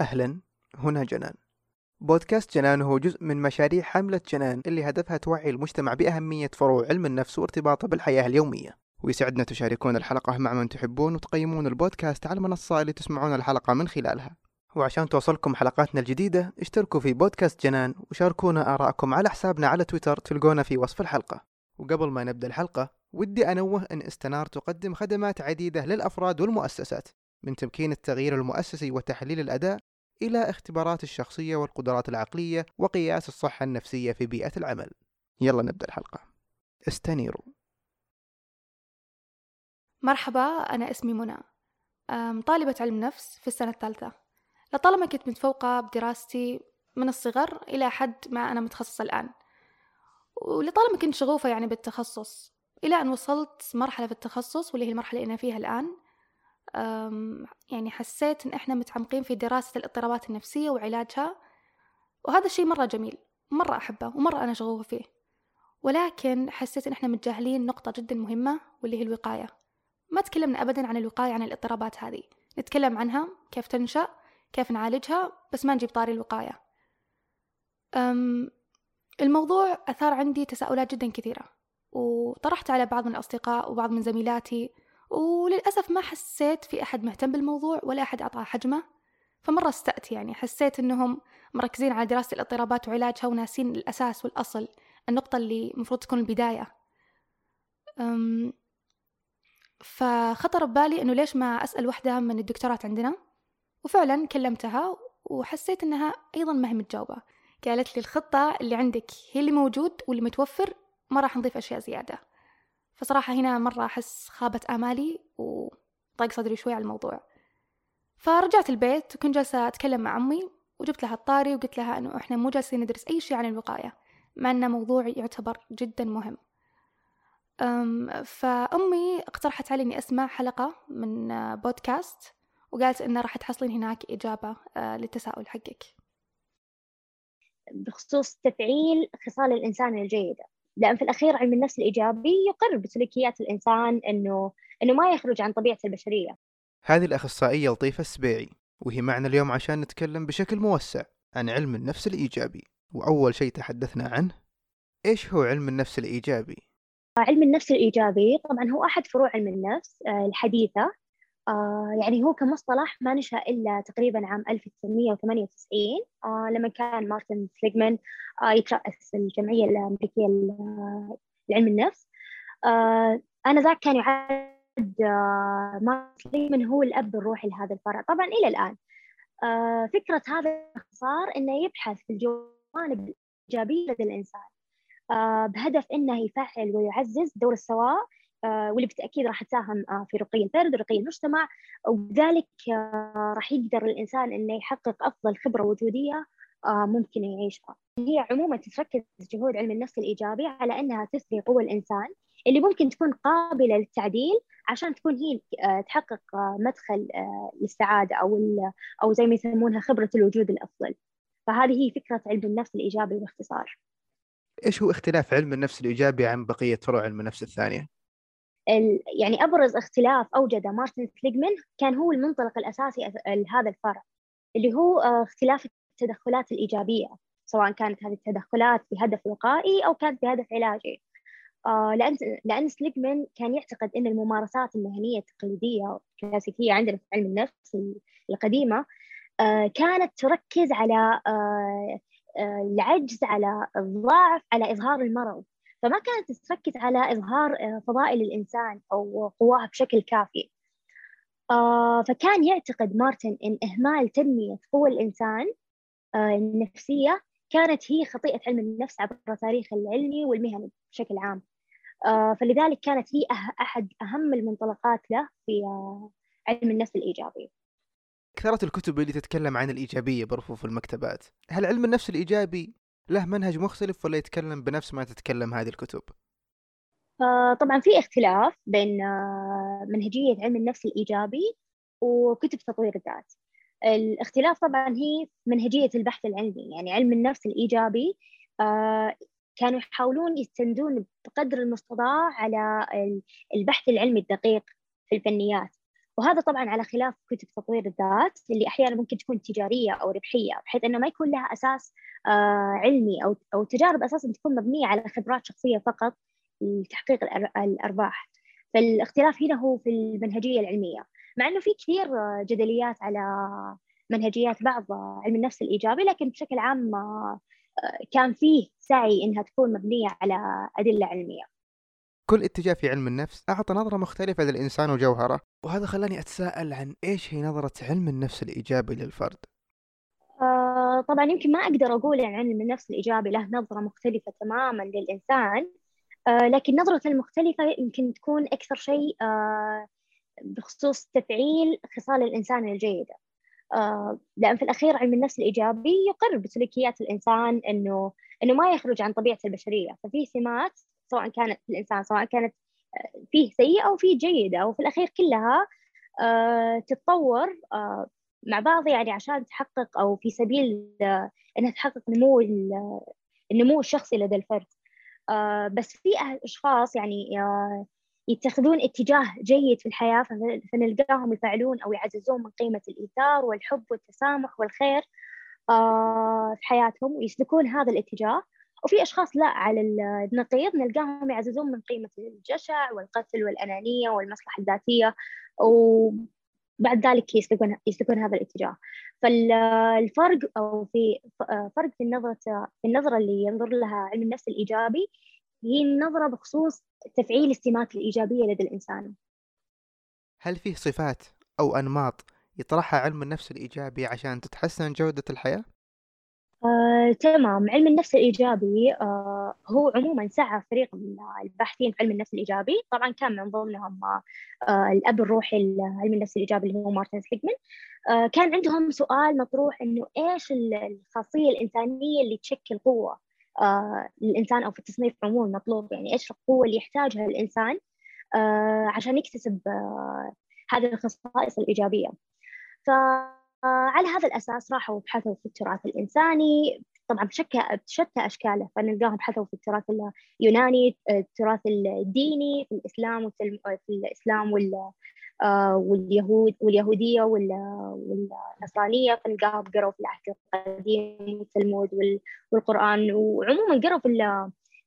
أهلا. هنا جنان. بودكاست جنان هو جزء من مشاريع حملة جنان اللي هدفها توعي المجتمع بأهمية فروع علم النفس وارتباطه بالحياة اليومية. ويسعدنا تشاركون الحلقة مع من تحبون وتقيمون البودكاست على المنصة اللي تسمعون الحلقة من خلالها. وعشان توصلكم حلقاتنا الجديدة اشتركوا في بودكاست جنان وشاركونا آراءكم على حسابنا على تويتر تلقونا في وصف الحلقة. وقبل ما نبدأ الحلقة ودي أنوه أن استنار تقدم خدمات عديدة للأفراد والمؤسسات. من تمكين التغيير المؤسسي وتحليل الأداء إلى اختبارات الشخصية والقدرات العقلية وقياس الصحة النفسية في بيئة العمل. يلا نبدأ الحلقة. استنيروا. مرحبا أنا اسمي منى. طالبة علم نفس في السنة الثالثة. لطالما كنت متفوقة بدراستي من الصغر إلى حد ما أنا متخصصة الآن. ولطالما كنت شغوفة يعني بالتخصص إلى أن وصلت مرحلة في التخصص واللي هي المرحلة اللي أنا فيها الآن يعني حسيت إن إحنا متعمقين في دراسة الاضطرابات النفسية وعلاجها وهذا الشيء مرة جميل مرة أحبه ومرة أنا شغوفة فيه. ولكن حسيت إن إحنا متجاهلين نقطة جدا مهمة واللي هي الوقاية. ما تكلمنا أبدا عن الوقاية عن الاضطرابات هذه. نتكلم عنها كيف تنشأ كيف نعالجها بس ما نجيب طاري الوقاية. أم الموضوع أثار عندي تساؤلات جدا كثيرة وطرحت على بعض من الأصدقاء وبعض من زميلاتي وللأسف ما حسيت في أحد مهتم بالموضوع ولا أحد أعطاه حجمه. فمرة استأت يعني حسيت إنهم مركزين على دراسة الاضطرابات وعلاجها وناسين الأساس والأصل النقطة اللي المفروض تكون البداية. أم فخطر ببالي إنه ليش ما أسأل واحدة من الدكتورات عندنا؟ وفعلا كلمتها وحسيت إنها أيضا ما هي متجاوبة. قالت لي الخطة اللي عندك هي اللي موجود واللي متوفر ما راح نضيف أشياء زيادة. فصراحة هنا مرة أحس خابت آمالي وضاق صدري شوي على الموضوع. فرجعت البيت وكنت جالسة أتكلم مع أمي وجبت لها الطاري وقلت لها إنه إحنا مو جالسين ندرس أي شيء عن الوقاية مع إنه موضوع يعتبر جدا مهم. أم فأمي اقترحت علي إني أسمع حلقة من بودكاست وقالت إنه راح تحصلين هناك إجابة آه، للتساؤل حقك. بخصوص تفعيل خصال الإنسان الجيدة. لأن في الأخير علم النفس الإيجابي يقر بسلوكيات الإنسان إنه إنه ما يخرج عن طبيعة البشرية. هذه الأخصائية لطيفة السبيعي وهي معنا اليوم عشان نتكلم بشكل موسع عن علم النفس الإيجابي. وأول شيء تحدثنا عنه إيش هو علم النفس الإيجابي؟ علم النفس الإيجابي طبعا هو أحد فروع علم النفس آه، الحديثة. آه، يعني هو كمصطلح ما نشأ إلا تقريبا عام 1998 آه، لما كان مارتن سليجمان آه، يترأس الجمعية الأمريكية لعلم النفس. آه، آنذاك كان يعد آه، مارتن سليجمان هو الأب الروحي لهذا الفرع. طبعا إلى الآن. آه، فكرة هذا الاختصار إنه يبحث في الجوانب الإيجابية لدى الإنسان. آه، بهدف إنه يفعل ويعزز دور السواء واللي بالتأكيد راح تساهم آه، في رقي الفرد ورقي المجتمع وبذلك آه، راح يقدر الإنسان إنه يحقق أفضل خبرة وجودية آه، ممكن يعيشها هي عموما تتركز جهود علم النفس الإيجابي على أنها تثري قوى الإنسان اللي ممكن تكون قابلة للتعديل عشان تكون هي آه، تحقق آه، مدخل آه، للسعادة أو ال- أو زي ما يسمونها خبرة الوجود الأفضل. فهذه هي فكرة علم النفس الإيجابي باختصار. إيش هو اختلاف علم النفس الإيجابي عن بقية فروع علم النفس الثانية؟ يعني أبرز اختلاف أوجده مارتن سليجمان كان هو المنطلق الأساسي لهذا الفرع اللي هو آه، اختلاف التدخلات الإيجابية سواء كانت هذه التدخلات بهدف وقائي أو كانت بهدف علاجي. آه، لأن لأن سليجمان كان يعتقد أن الممارسات المهنية التقليدية الكلاسيكية عندنا في علم النفس ال- القديمة آه، كانت تركز على العجز على الضعف على إظهار المرض. فما كانت تركز على إظهار آه، فضائل الإنسان أو قواه بشكل كافي. آه، فكان يعتقد مارتن أن إهمال تنمية قوى الإنسان آه، النفسية كانت هي خطيئة علم النفس عبر التاريخ العلمي والمهني بشكل عام. فلذلك كانت هي أحد أهم المنطلقات له في علم النفس الإيجابي. كثرة الكتب اللي تتكلم عن الإيجابية برفوف المكتبات هل علم النفس الإيجابي له منهج مختلف ولا يتكلم بنفس ما تتكلم هذه الكتب؟ آه، طبعا في اختلاف بين آه، منهجية علم النفس الإيجابي وكتب تطوير الذات. الاختلاف طبعا هي منهجية البحث العلمي. يعني علم النفس الإيجابي آه، كانوا يحاولون يستندون بقدر المستطاع على ال- البحث العلمي الدقيق في الفنيات. وهذا طبعا على خلاف كتب تطوير الذات اللي أحيانا ممكن تكون تجارية أو ربحية بحيث إنه ما يكون لها أساس آه، علمي أو أو تجارب أساسا تكون مبنية على خبرات شخصية فقط لتحقيق الأرباح. فالاختلاف هنا هو في المنهجية العلمية. مع إنه في كثير جدليات على منهجيات بعض علم النفس الإيجابي لكن بشكل عام آه، كان فيه سعي إنها تكون مبنية على أدلة علمية. كل اتجاه في علم النفس أعطى نظرة مختلفة للإنسان وجوهره. وهذا خلاني أتساءل عن إيش هي نظرة علم النفس الإيجابي للفرد؟ آه طبعا يمكن ما أقدر أقول عن علم النفس الإيجابي له نظرة مختلفة تماما للإنسان آه لكن نظرة المختلفة يمكن تكون أكثر شيء آه بخصوص تفعيل خصال الإنسان الجيدة آه لأن في الأخير علم النفس الإيجابي يقر بسلوكيات الإنسان إنه إنه ما يخرج عن طبيعة البشرية. ففي سمات سواء كانت في الإنسان سواء كانت آه، فيه سيئة أو فيه جيدة وفي الأخير كلها آه، تتطور آه، مع بعض يعني عشان تحقق أو في سبيل إنها تحقق نمو النمو الشخصي لدى الفرد. بس في أشخاص يعني يتخذون اتجاه جيد في الحياة فنلقاهم يفعلون أو يعززون من قيمة الإيثار والحب والتسامح والخير في حياتهم ويسلكون هذا الاتجاه. وفي أشخاص لا على النقيض نلقاهم يعززون من قيمة الجشع والقتل والأنانية والمصلحة الذاتية وبعد ذلك يسلكون يسلكون هذا الاتجاه فالفرق أو في فرق في النظرة في النظرة اللي ينظر لها علم النفس الإيجابي هي النظرة بخصوص تفعيل السمات الإيجابية لدى الإنسان هل فيه صفات أو أنماط يطرحها علم النفس الإيجابي عشان تتحسن جودة الحياة؟ آه، تمام. علم النفس الإيجابي آه، هو عموما سعى فريق من الباحثين في علم النفس الإيجابي. طبعا كان من ضمنهم آه، الأب الروحي لعلم النفس الإيجابي اللي هو مارتن سليجمان آه، كان عندهم سؤال مطروح إنه إيش الخاصية الإنسانية اللي تشكل قوة آه، أو في التصنيف عموما مطلوب؟ يعني إيش القوة اللي يحتاجها الإنسان آه، عشان يكتسب آه، هذه الخصائص الإيجابية. ف على هذا الأساس راحوا بحثوا في التراث الإنساني. طبعا بشتى أشكاله فنلقاهم بحثوا في التراث اليوناني التراث الديني في الإسلام وفي الإسلام وال واليهود واليهودية والنصرانية. فنلقاهم قروا في العهد القديم والتلمود والقرآن. وعموما قروا في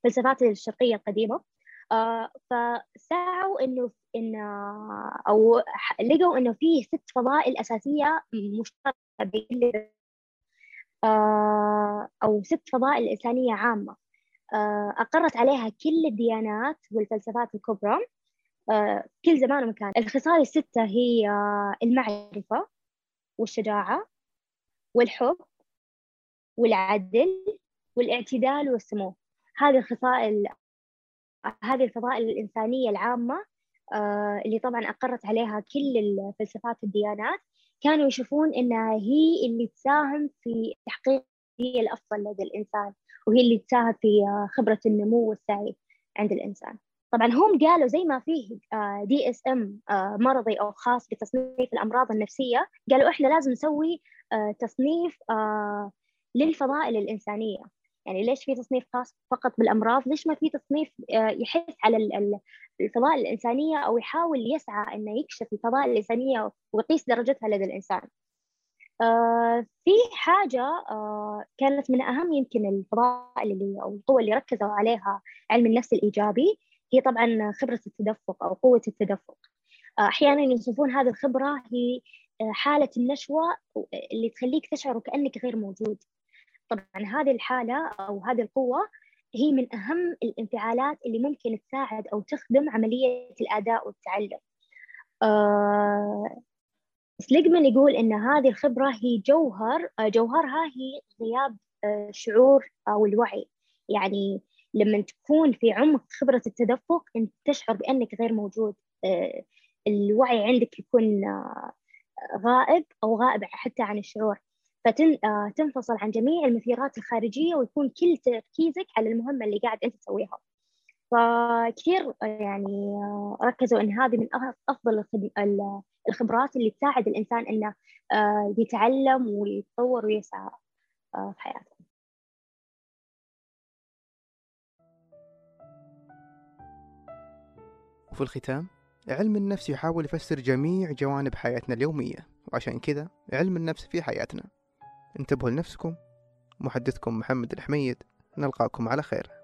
الفلسفات الشرقية القديمة. فسعوا إنه إن أو لقوا إنه فيه ست فضائل أساسية مشتركة بين أو ست فضائل إنسانية عامة. أقرت عليها كل الديانات والفلسفات الكبرى. كل زمان ومكان. الخصال الستة هي المعرفة والشجاعة والحب والعدل والاعتدال والسمو. هذه الخصائل هذه الفضائل الإنسانية العامة آه، اللي طبعا أقرت عليها كل الفلسفات والديانات كانوا يشوفون إنها هي اللي تساهم في تحقيق هي الأفضل لدى الإنسان وهي اللي تساهم في خبرة النمو والسعي عند الإنسان. طبعا هم قالوا زي ما فيه دي اس ام مرضي أو خاص بتصنيف الأمراض النفسية قالوا إحنا لازم نسوي آه، تصنيف آه، للفضائل الإنسانية. يعني ليش في تصنيف خاص فقط بالأمراض؟ ليش ما في تصنيف آه، يحث على الفضائل الإنسانية أو يحاول يسعى إنه يكشف الفضائل الإنسانية ويقيس درجتها لدى الإنسان؟ في حاجة كانت من أهم يمكن الفضائل اللي أو القوة اللي ركزوا عليها علم النفس الإيجابي هي طبعا خبرة التدفق أو قوة التدفق. أحيانا يوصفون هذه الخبرة هي حالة النشوة اللي تخليك تشعر كأنك غير موجود. طبعا هذه الحالة أو هذه القوة هي من أهم الانفعالات اللي ممكن تساعد أو تخدم عملية الأداء والتعلم. آه سليجمان يقول إن هذه الخبرة هي جوهر جوهرها هي غياب شعور أو الوعي. يعني لما تكون في عمق خبرة التدفق أنت تشعر بأنك غير موجود. آه، الوعي عندك يكون آه، غائب أو غائب حتى عن الشعور. فتنفصل آه، عن جميع المثيرات الخارجية ويكون كل تركيزك على المهمة اللي قاعد أنت تسويها. فكثير يعني ركزوا أن هذه من أفضل الخبرات اللي تساعد الإنسان أنه يتعلم ويتطور ويسعى في حياته. وفي الختام علم النفس يحاول يفسر جميع جوانب حياتنا اليومية وعشان كذا علم النفس في حياتنا. انتبهوا لنفسكم. محدثكم محمد الحميد. نلقاكم على خير.